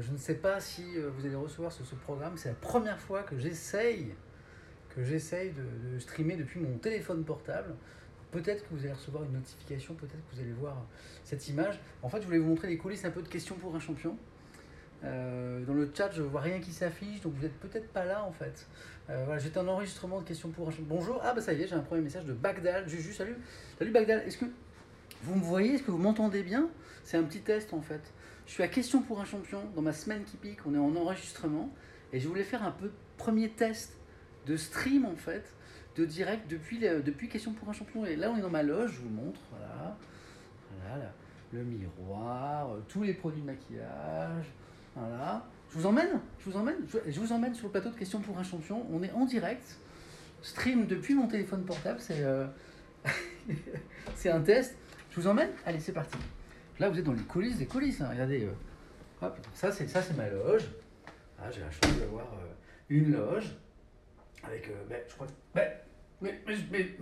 Euh, je ne sais pas si euh, vous allez recevoir ce, programme. C'est la première fois que j'essaye que j'essaye de, de streamer depuis mon téléphone portable. Peut-être que vous allez recevoir une notification, peut-être que vous allez voir cette image. En fait, je voulais vous montrer les coulisses un peu de questions pour un champion. Euh, dans le chat, je vois rien qui s'affiche, donc vous n'êtes peut-être pas là en fait. Euh, voilà, j'étais en enregistrement de questions pour un champion. Bonjour, ah bah ça y est, j'ai un premier message de Bagdal. Juju, salut. Salut Bagdal, est-ce que vous me voyez? Est-ce que vous m'entendez bien? C'est un petit test en fait. Je suis à question pour un champion dans ma semaine qui pique, on est en enregistrement et je voulais faire un peu premier test de stream en fait, de direct depuis, depuis question pour un champion. Et là on est dans ma loge, je vous montre, voilà, voilà là, le miroir, euh, tous les produits de maquillage, voilà. Je vous emmène, je vous emmène, je, vous emmène sur le plateau de questions pour un champion. On est en direct, stream depuis mon téléphone portable, c'est euh, c'est un test. Je vous emmène? Allez, c'est parti. Là, vous êtes dans les coulisses des coulisses. hein. Regardez, euh, hop, ça c'est ma loge. Ah, j'ai la chance d'avoir euh, une loge avec, euh, ben, je crois, ben, mais,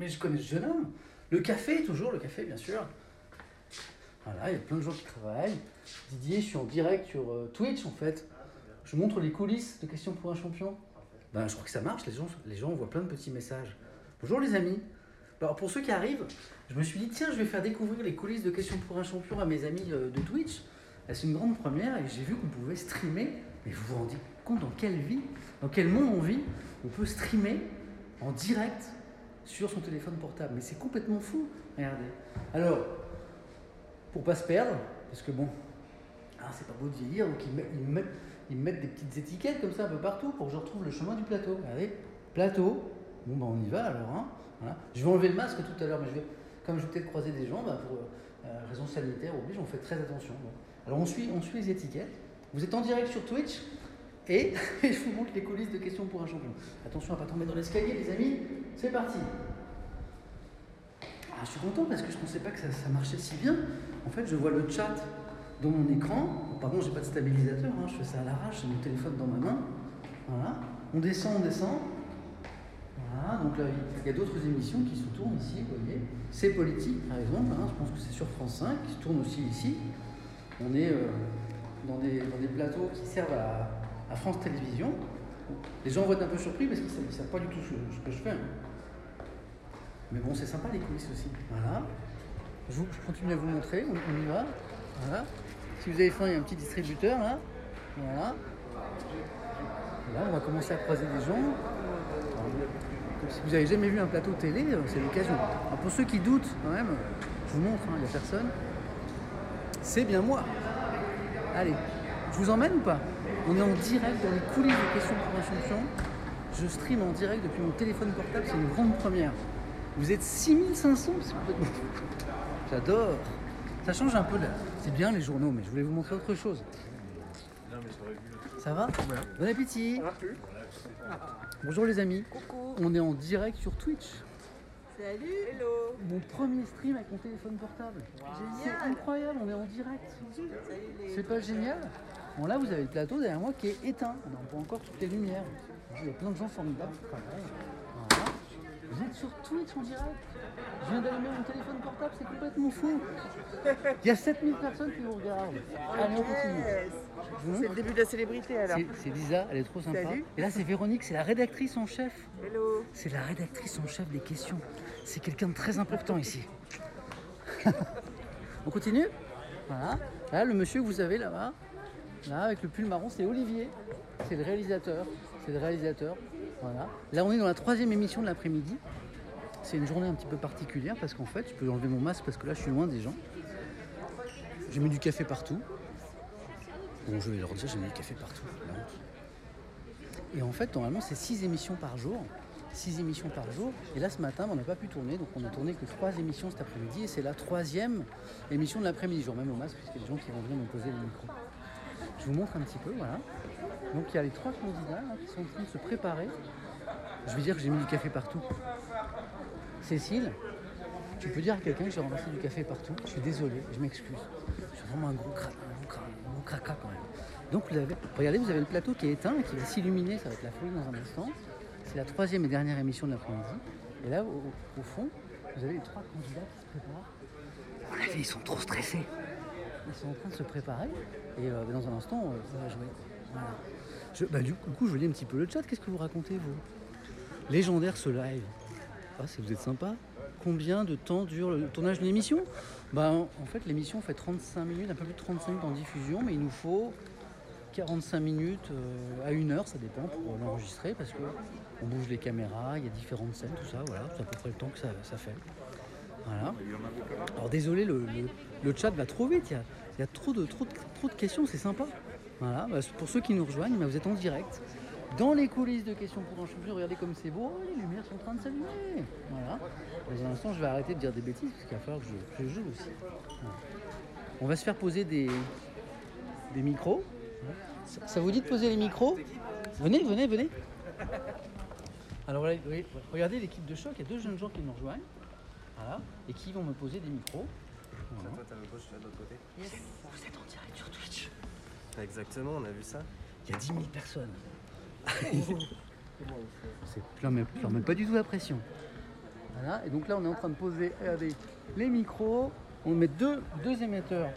je connais ce jeune homme. Le café, toujours le café, bien sûr. Voilà, il y a plein de gens qui travaillent. Didier, je suis en direct sur Twitch en fait. Je montre les coulisses de questions pour un champion. Ben, je crois que ça marche, les gens, les gens voient plein de petits messages. Bonjour les amis. Alors pour ceux qui arrivent, je me suis dit tiens, je vais faire découvrir les coulisses de questions pour un champion à mes amis euh, de Twitch. Euh, C'est une grande première et j'ai vu qu'on pouvait streamer. Mais vous vous rendez compte dans quelle vie, dans quel monde on vit On peut streamer en direct sur son téléphone portable. Mais c'est complètement fou. Regardez. Alors, pour pas se perdre, parce que bon, ah, c'est pas beau de vieillir, donc ils, mettent- ils me mettent, ils me mettent des petites étiquettes comme ça un peu partout pour que je retrouve le chemin du plateau. Regardez, plateau. Bon, ben on y va alors. hein. Je vais enlever le masque tout à l'heure, mais je vais, comme je vais peut-être croiser des gens, bah, pour euh, raison sanitaire oblige, on fait très attention. Alors on suit, on suit les étiquettes. Vous êtes en direct sur Twitch et je vous montre les coulisses de questions pour un champion. Attention à pas tomber dans l'escalier, les amis. C'est parti. Ah, je suis content parce que je ne pensais pas que ça, marchait si bien. En fait, je vois le chat dans mon écran. Bon, Pardon, j'ai pas de stabilisateur, hein, je fais ça à l'arrache, j'ai mon téléphone dans ma main. Voilà. On descend, on descend. Voilà, donc là, il y a d'autres émissions qui se tournent ici, vous voyez. C'est politique, par exemple, hein, je pense que c'est sur France 5, qui se tourne aussi ici. On est euh, dans, des, dans des plateaux qui servent à, France Télévisions. Les gens vont être un peu surpris parce qu'ils ne savent, pas du tout ce, que je fais. hein. Mais bon, c'est sympa les coulisses aussi. Voilà. Je continue à vous montrer, on, on y va. Voilà. Si vous avez faim, il y a un petit distributeur là. Voilà. Là, on va commencer à croiser des gens. Donc, si vous n'avez jamais vu un plateau télé, euh, c'est l'occasion. Alors, pour ceux qui doutent, quand même, je vous montre, hein, il n'y a personne. C'est bien moi. Allez, je vous emmène ou pas? On est en direct dans les coulisses de questions pour champion. Je stream en direct depuis mon téléphone portable, c'est une grande première. Vous êtes 6500, c'est complètement fou. J'adore. Ça change un peu là. C'est bien les journaux, mais je voulais vous montrer autre chose. Ça va? Bon appétit Bonjour les amis. Coucou. On est en direct sur Twitch. Salut. Hello. Mon premier stream avec mon téléphone portable. C'est Génial. incroyable, on est en direct. C'est pas génial Bon là vous avez le plateau derrière moi qui est éteint. On n'a pas encore toutes les lumières. Il y a plein de gens formidables. Voilà. Vous êtes sur Twitch en direct Je viens d'allumer mon téléphone portable, c'est complètement fou. Il y a 7000 personnes qui vous regardent. Allez on continue. C'est le début de la célébrité alors. C'est c'est Lisa, elle est trop sympa. Salut. Et là c'est Véronique, c'est la rédactrice en chef. Hello. C'est la rédactrice en chef des questions. C'est quelqu'un de très important ici. On continue? Voilà. Là, le monsieur que vous avez là-bas, là, avec le pull marron, c'est Olivier. C'est le réalisateur. C'est le réalisateur. Voilà. Là, on est dans la troisième émission de l'après-midi. C'est une journée un petit peu particulière parce qu'en fait, je peux enlever mon masque parce que là, je suis loin des gens. J'ai mis du café partout. Bon, je vais leur dire, j'ai mis du café partout. Et en fait, normalement, c'est six émissions par jour. Six émissions par jour. Et là, ce matin, on n'a pas pu tourner. Donc, on a tourné que trois émissions cet après-midi. Et c'est la troisième émission de l'après-midi. Je remets mon masque puisqu'il y a des gens qui vont venir me poser le micro. Je vous montre un petit peu, voilà. Donc, il y a les trois candidats là, qui sont en train de se préparer. Je vais dire que j'ai mis du café partout. Cécile, tu peux dire à quelqu'un que j'ai ramassé du café partout. Je suis désolé, je m'excuse. Je suis vraiment un gros, cra- un gros cra- un gros quand même. Donc regardez, vous avez le plateau qui est éteint et qui va s'illuminer, ça va être la folie dans un instant. C'est la troisième et dernière émission de l'après-midi. Et là, au, fond, vous avez les trois candidats qui se préparent. Ils sont trop stressés. ils sont en train de se préparer. Et euh, dans un instant, euh, ça va jouer. Je- bah, du coup, je lis un petit peu le chat. Qu'est-ce que vous racontez, vous? Légendaire ce live. Ah, c'est vous êtes sympa. Combien de temps dure le tournage d'une émission bah, en fait, l'émission fait 35 minutes, un peu plus de 35 minutes en diffusion, mais il nous faut 45 minutes euh, à une heure, ça dépend, pour l'enregistrer, parce que on bouge les caméras, il y a différentes scènes, tout ça, voilà, c'est à peu près le temps que ça, fait. Voilà. Alors désolé, le, chat va trop vite, il y a, de, de, trop de questions, c'est sympa. Voilà, bah, pour ceux qui nous rejoignent, bah, vous êtes en direct. Dans les coulisses de questions pour un champion, regardez comme c'est beau, Oh, les lumières sont en train de s'allumer. Voilà. Dans un instant, je vais arrêter de dire des bêtises, parce qu'il va falloir que je, joue aussi. Voilà. On va se faire poser des, des micros. Ça, ça vous dit de poser les micros? Venez, venez, venez. Alors voilà, regardez l'équipe de choc, il y a deux jeunes gens qui nous rejoignent. Voilà, et qui vont me poser des micros. Voilà. Toi, t'as le gauche, de l'autre côté. Vous êtes en direct sur Twitch. Exactement, on a vu ça. Il y a 10 000 personnes. C'est je leur mets, je leur mets pas du tout la pression. Voilà, et donc là on est en train de poser regardez, les micros. On met deux, deux émetteurs.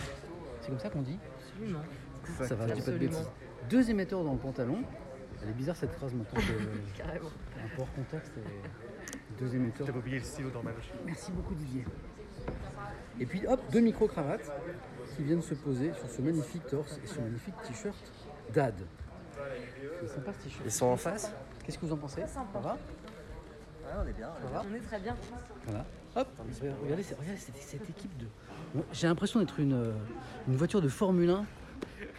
C'est comme ça qu'on dit Absolument. Ça va, je dis pas de Absolument. bêtises. Deux émetteurs dans le pantalon. Elle est bizarre cette phrase maintenant que Carrément. un peu hors contexte. et Deux émetteurs. J'avais oublié le stylo dans ma poche. Merci beaucoup Didier. Et puis hop, deux micro-cravates qui viennent se poser sur ce magnifique torse et ce magnifique t-shirt DAD. Ils sont en face Qu'est-ce que vous en pensez Ça va Ah, on est bien. Va On est très bien. Voilà. Hop, regardez, cette- regardez cette, cette équipe de. J'ai l'impression d'être une, euh, une voiture de Formule 1.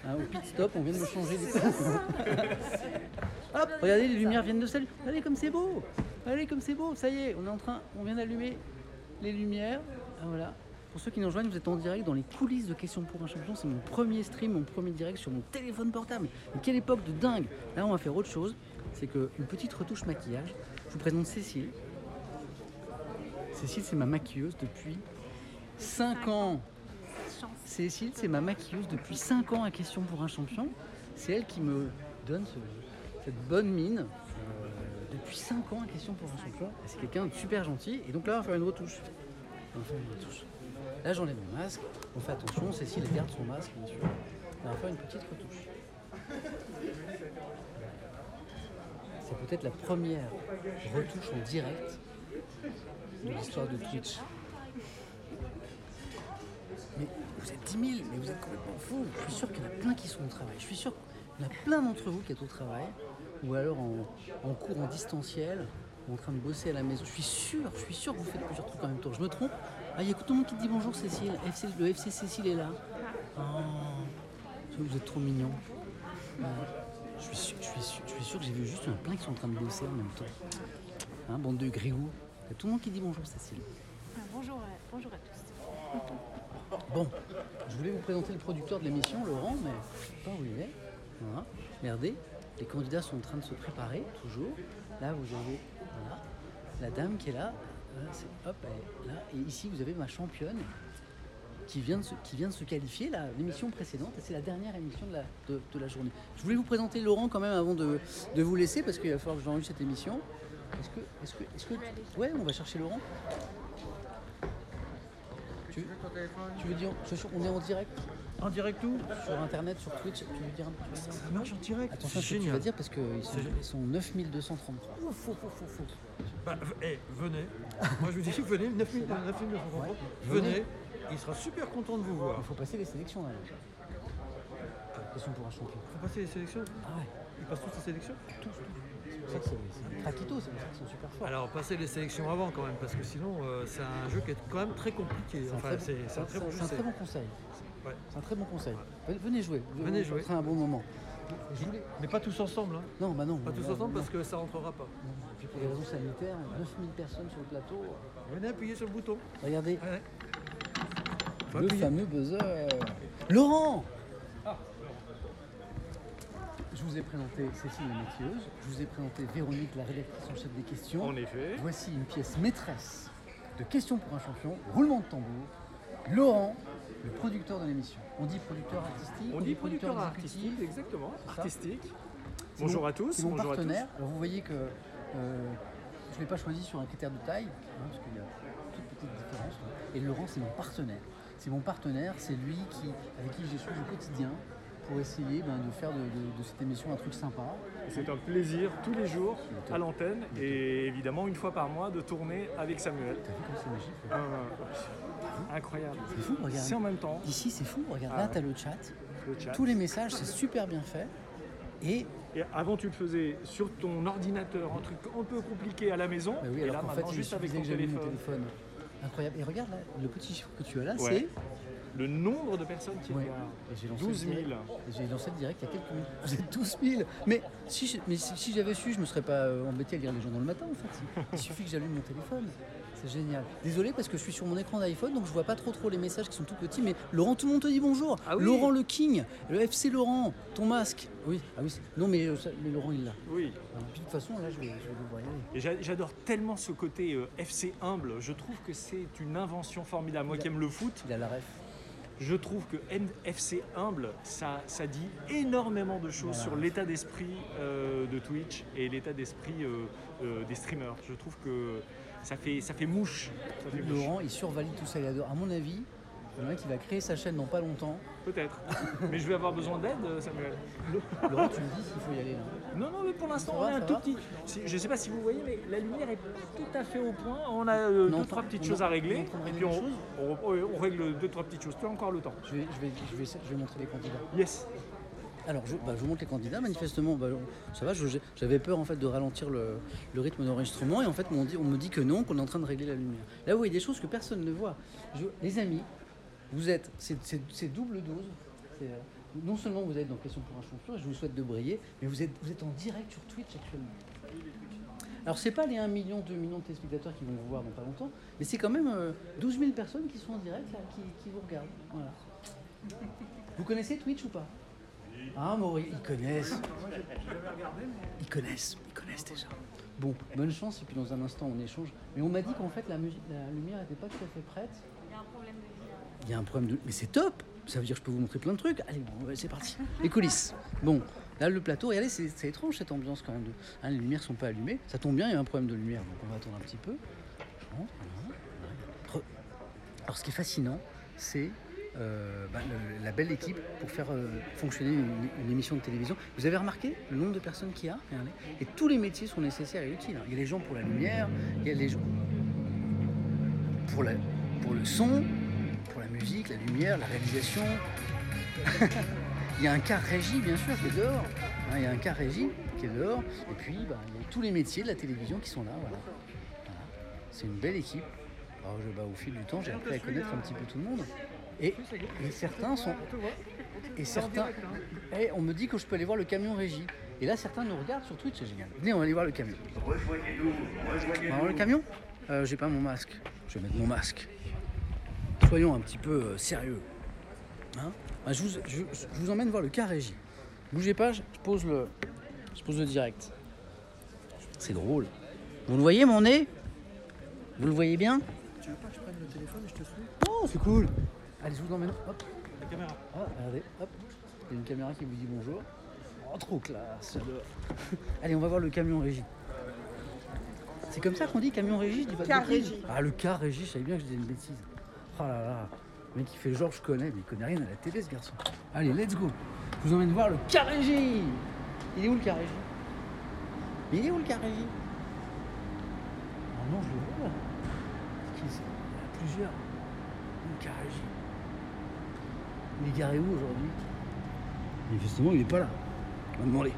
Hein, au pit stop, on vient de me changer les Hop, regardez, les lumières viennent de s'allumer. Allez, comme c'est beau Allez, comme c'est beau Ça y est, on est en train, on vient d'allumer les lumières. Ah, voilà. Pour ceux qui nous rejoignent, vous êtes en direct dans les coulisses de Questions pour un champion. C'est mon premier stream, mon premier direct sur mon téléphone portable. Mais quelle époque de dingue Là, on va faire autre chose. C'est qu'une petite retouche maquillage. Je vous présente Cécile. Cécile, c'est ma maquilleuse depuis 5 ans. Cécile, c'est ma maquilleuse depuis 5 ans à Question pour un champion. C'est elle qui me donne ce- cette bonne mine euh, depuis 5 ans à Question pour un champion. C'est quelqu'un de super gentil. Et donc là, on va faire une retouche. On va faire une retouche. Là, j'enlève mon masque. On fait attention. Cécile, garde son masque, bien sûr. On va faire une petite retouche. C'est peut-être la première retouche en direct de l'histoire de Twitch. Mais vous êtes 10 000, mais vous êtes complètement fous. Je suis sûr qu'il y en a plein qui sont au travail. Je suis sûr qu'il y en a plein d'entre vous qui êtes au travail, ou alors en, cours en distanciel, en train de bosser à la maison. Je suis sûr, je suis sûr que vous faites plusieurs trucs en même temps. Je me trompe Ah, il y a tout le monde qui te dit bonjour Cécile. FC, le FC Cécile est là. Oh, vous êtes trop mignon. Je suis, sûr, je, suis sûr, je suis sûr que j'ai vu juste un plein qui sont en train de bosser en même temps. Hein, bande de grigous. Il y a tout le monde qui dit bonjour Cécile. Bonjour, à- bonjour à tous. Bon, je voulais vous présenter le producteur de l'émission, Laurent, mais je sais pas où il est. Voilà. Regardez, les candidats sont en train de se préparer, toujours. Là, vous avez la dame qui est elle est là. Et ici, vous avez ma championne qui vient de se, qui de se qualifier, l'émission précédente. C'est la dernière émission de la, journée. Je voulais vous présenter Laurent quand même avant de, vous laisser, parce qu'il va falloir que j'enregistre cette émission. Est-ce que, est-ce que, est-ce que, ouais, on va chercher Laurent. Tu, tu veux dire, on est en direct? En direct où sur internet, sur Twitch, tu veux dire un un- Ça marche en direct. Attention à ce que tu vas dire parce qu'ils sont, ils sont 9233. Ouf, ouf, ouf, ouf, ouf. Bah, v- eh, venez. Moi je vous dis, venez, 9000 9933. Ouais. Venez. Il sera super content de vous voir. Il faut passer les sélections là. Question pour un champion. Faut passer les sélections. Ah ouais, Ils passent tous les sélections tous, tous. C'est pour ça que c'est c'est des Traquito, c'est pour ça qu'ils sont super forts. Alors passez les sélections avant quand même, parce que sinon euh, c'est un jeu qui est quand même très compliqué. C'est un Enfin, très- c'est c'est un très bon jeu. c'est un c'est- très bon conseil. Ouais. C'est un très bon conseil. Venez- Venez jouer. Venez jouer. un bon moment. Je voulais- Mais pas tous ensemble, hein. Non, bah non. Pas tous ensemble non. parce que ça rentrera pas. Non. Et puis pour des raisons sanitaires, 9000 personnes sur le plateau. Venez appuyer sur le bouton. Regardez, Ouais. Le appuyer. fameux buzzer. Laurent Je vous ai présenté Cécile la maquilleuse, je vous ai présenté Véronique, la rédactrice en chef des questions. En effet. Voici une pièce maîtresse de Questions pour un champion, roulement de tambour. Laurent, le producteur de l'émission. On dit producteur artistique, On dit producteur exécutif. artistique, exactement, artistique. Bonjour mon- à tous, C'est mon bonjour à tous. partenaire. Alors vous voyez que euh, je ne l'ai pas choisi sur un critère de taille, hein, parce qu'il y a toute petite différence. Et Laurent, c'est mon partenaire. c'est mon partenaire, c'est lui qui, avec qui suis au quotidien pour essayer ben, de faire de, de- de cette émission un truc sympa. C'est un plaisir tous les jours à l'antenne et évidemment une fois par mois de tourner avec Samuel. T'as vu comme c'est magique Un- incroyable. C'est fou, regarde. C'est en même temps Ici, c'est fou, regarde, Ah là, ouais. t'as le chat, le chat. tous les messages, c'est super bien fait. Et Et avant tu le faisais sur ton ordinateur, un truc un peu compliqué à la maison. Bah oui, et alors là qu'en maintenant fait, juste avec ton téléphone. téléphone. Incroyable. Et regarde là, le petit chiffre que tu as là, Ouais. Le nombre de personnes qui. Ouais. j'ai lancé 12 le 000. direct- et J'ai lancé le direct il y a quelques minutes. Vous êtes 12 000 Mais si, je- mais si, si j'avais su, je me serais pas euh, embêté à lire les journaux le matin en fait. Il suffit que j'allume mon téléphone. C'est génial. Désolé parce que je suis sur mon écran d'iPhone donc je vois pas trop trop les messages qui sont tout petits. Mais Laurent, tout le monde te dit bonjour. Ah oui. Laurent le King, le FC Laurent, ton masque. Oui, ah oui. Non mais, euh, mais Laurent il l'a. Oui. Alors, puis, de toute façon là je vais, je vais devoir y aller. Et j'a- j'adore tellement ce côté euh, FC humble. Je trouve que c'est une invention formidable. Moi qui aime le foot, Il a la ref. Je trouve que N- FC humble, ça, ça dit énormément de choses Voilà. sur l'état d'esprit euh, de Twitch et l'état d'esprit euh, euh, des streamers. Je trouve que ça fait, ça fait mouche. Ça fait mouche. Laurent il survalide tout ça. Il adore. À mon avis, le mec il va créer sa chaîne dans pas longtemps. Peut-être. Mais je vais avoir besoin d'aide, Samuel. Laurent tu me dis s'il faut y aller là. Non, non, mais pour l'instant, on est un tout va petit. Je ne sais pas si vous voyez, mais la lumière est pas tout à fait au point. On a euh, On deux, trois petites on choses à on régler. de Et puis on, on- on- on règle deux, trois petites choses. Tu as encore le temps. Je vais, je vais, je vais, je vais montrer les candidats. Yes. Alors, je, bah, je vous montre les candidats. Manifestement, bah, ça va. J'avais peur en fait de ralentir le, le rythme d'enregistrement et en fait, on, dit, on me dit que non, qu'on est en train de régler la lumière. Là, vous voyez des choses que personne ne voit. Je- les amis, vous êtes, c'est double dose. Euh, non seulement vous êtes dans Question pour un champion, et je vous souhaite de briller, mais vous êtes, en direct sur Twitch actuellement. Alors, c'est pas les 1 million, 2 millions de téléspectateurs qui vont vous voir dans pas longtemps, mais c'est quand même euh, 12 000 personnes qui sont en direct là, qui, vous regardent. Vous connaissez Twitch ou pas? Ah, Maurice, ils connaissent. Ils connaissent, ils connaissent déjà. Bon, bonne chance, et puis dans un instant on échange. Mais on m'a dit qu'en fait la, lumière n'était pas tout à fait prête. Il y a un problème de. Il y a un problème de. Mais c'est top Ça veut dire que je peux vous montrer plein de trucs. Allez, bon, c'est parti. Les coulisses. Bon, là le plateau, regardez, c'est étrange cette ambiance quand même. Hein, les lumières sont pas allumées. Ça tombe bien, il y a un problème de lumière, donc on va attendre un petit peu. Alors ce qui est fascinant, c'est euh, bah, la belle équipe pour faire euh, fonctionner une, émission de télévision. Vous avez remarqué le nombre de personnes qu'il y a Regardez? Et tous les métiers sont nécessaires et utiles. hein. Il y a les gens pour la lumière, il y a les gens pour, le son, musique, la lumière, la réalisation. il y a un quart régie, bien sûr, qui est dehors. Hein, il y a un quart régie qui est dehors. Et puis, bah, il y a tous les métiers de la télévision qui sont là. Voilà. Voilà. C'est une belle équipe. Alors, je, bah, au fil du temps, j'ai appris à connaître un petit peu tout le monde. Et, et certains sont. Et certains. On me dit que je peux aller voir le camion régie. Et là, certains nous regardent sur Twitch, c'est génial. Venez, on va aller voir le camion. On va voir le camion? Euh, J'ai pas mon masque. Je vais mettre mon masque. Soyons un petit peu euh, sérieux. Hein? Bah, je, vous, je- je vous emmène voir le cas régie. Bougez pas, je je pose le, je pose le direct. C'est drôle. Vous le voyez mon nez? Vous le voyez bien? Tu veux pas que je prenne le téléphone et je te suis? Oh, c'est cool. Allez, je vous emmène. Hop. La caméra. Ah, regardez, hop. Il y a une caméra qui vous dit bonjour. Oh, trop classe. Allez, on va voir le camion régie. C'est comme ça qu'on dit camion régie, je dis pas de Car bêtises. régie. Ah, le car régie, je savais bien que je disais une bêtise. Oh là là. Le mec, il fait genre, je connais, mais il connaît rien à la télé, ce garçon. Allez, let's go. Je vous emmène voir le car régie. Il est où le car régie Il est où le car régie Ah non, je le vois là. Il y en a plusieurs. Le car régie. Il est garé où aujourd'hui? Manifestement, il est pas là. On va demander.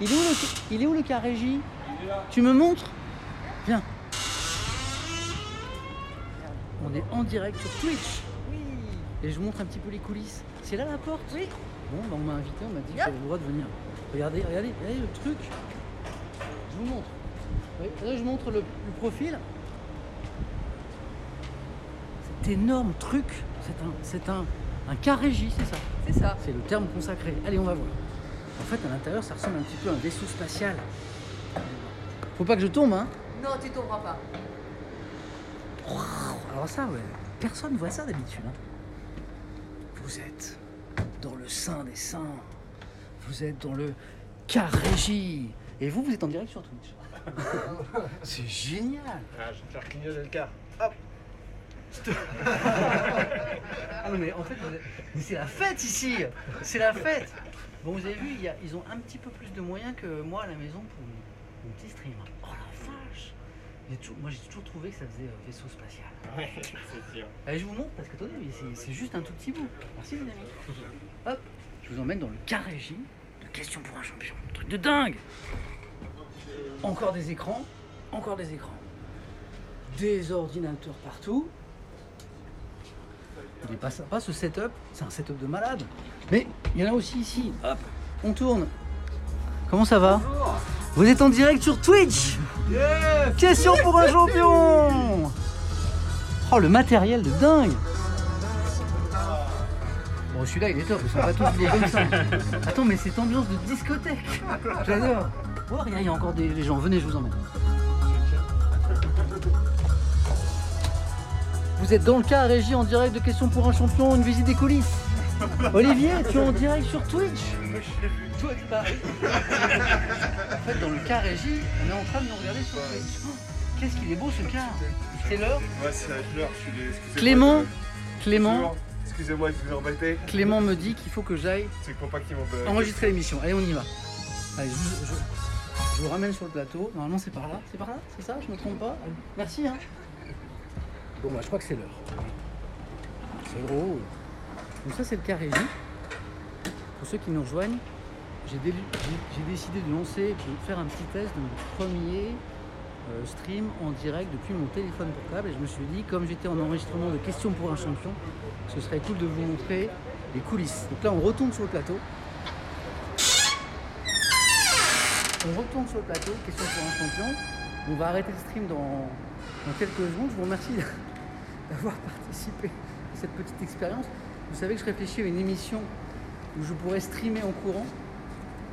Il est où le, il est où le Tu me montres? Viens. On est en direct sur Twitch. Oui. Et je vous montre un petit peu les coulisses. C'est là la porte Oui. Bon, bah, on m'a invité, on m'a dit que j'avais le droit de venir. Regardez, regardez, regardez le truc. Je vous montre. Là, je montre le, le profil. Cet énorme truc, c'est un, c'est un, c'est ça. C'est ça. C'est le terme consacré. Allez, on va voir. En fait, à l'intérieur, ça ressemble un petit peu à un vaisseau spatial. Faut pas que je tombe, hein. Non, tu tomberas pas. Alors ça, ouais, personne voit ça d'habitude. hein. Vous êtes dans le sein des saints. Vous êtes dans le car régie. Et vous, vous êtes en direct sur Twitch. C'est génial. Ah, je vais faire clignoter le car. Ah, Ah non mais en fait, c'est la fête ici C'est la fête Bon vous avez vu, il y a- ils ont un petit peu plus de moyens que moi à la maison pour mon, mon petit stream. Oh toujours- Moi j'ai toujours trouvé que ça faisait euh, vaisseau spatial. Ouais, c'est sûr. Allez, je vous montre parce que attendez, mais c'est- juste un tout petit bout. Merci les amis. Hop, je vous emmène dans le car régie de questions pour un champion. Truc de dingue Encore des écrans, encore des écrans. Des ordinateurs partout. Il est pas sympa ce setup, c'est un setup de malade. Mais il y en a aussi ici. Hop, on tourne. Comment ça va? Vous êtes en direct sur Twitch Question pour un champion Oh le matériel de dingue Bon celui-là il est top, ils sont pas tous des comme ça. Attends mais cette ambiance de discothèque J'adore Oh regarde, il y a encore des gens, venez je vous emmène. Vous êtes dans le cas régie en direct de Questions pour un champion, une visite des coulisses. Olivier, tu es en direct sur Twitch Toi, tu parles. En fait, dans le cas régie, on est en train de nous regarder sur. Oh, Qu'est-ce qu'il est beau ce car C'est l'heure Ouais, c'est fleur, je suis excusez-moi Clément, Clément. Excusez-moi de vous. Clément me dit qu'il faut que j'aille pas enregistrer l'émission. Allez, on y va. Allez, je, vous- je- je vous ramène sur le plateau. Normalement, c'est par là. C'est par là C'est ça Je me trompe pas Merci. Hein. Bon, bah, je crois que c'est l'heure. C'est gros. Donc, ça, c'est le cas régie. Pour ceux qui nous rejoignent, j'ai décidé de lancer, de faire un petit test de mon premier euh, stream en direct depuis mon téléphone portable. Et je me suis dit, comme j'étais en enregistrement de questions pour un champion, ce serait cool de vous montrer les coulisses. Donc là, on retourne sur le plateau. On retourne sur le plateau, question pour un champion. On va arrêter le stream dans, dans quelques secondes. Je vous remercie d'avoir participé à cette petite expérience. Vous savez que je réfléchis à une émission où je pourrais streamer en courant,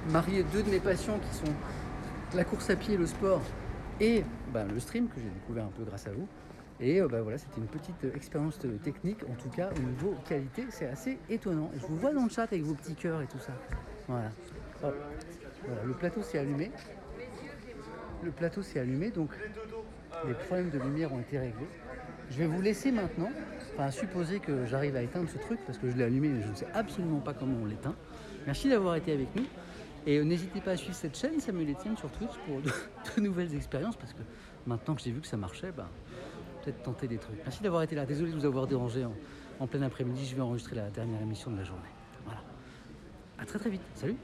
marier deux de mes passions qui sont la course à pied le sport et bah, le stream que j'ai découvert un peu grâce à vous. Et bah, voilà, c'était une petite expérience technique, en tout cas au niveau qualité, c'est assez étonnant. Je vous vois dans le chat avec vos petits cœurs et tout ça. Voilà. Hop. Voilà, le plateau s'est allumé. Le plateau s'est allumé, donc les problèmes de lumière ont été réglés. Je vais vous laisser maintenant, enfin supposer que j'arrive à éteindre ce truc parce que je l'ai allumé mais je ne sais absolument pas comment on l'éteint. Merci d'avoir été avec nous. Et euh, n'hésitez pas à suivre cette chaîne, Samuel Etienne, sur Twitch pour de, nouvelles expériences parce que maintenant que j'ai vu que ça marchait, bah, peut-être tenter des trucs. Merci d'avoir été là. Désolé de vous avoir dérangé en, en plein après-midi. Je vais enregistrer la dernière émission de la journée. Voilà. À très très vite. Salut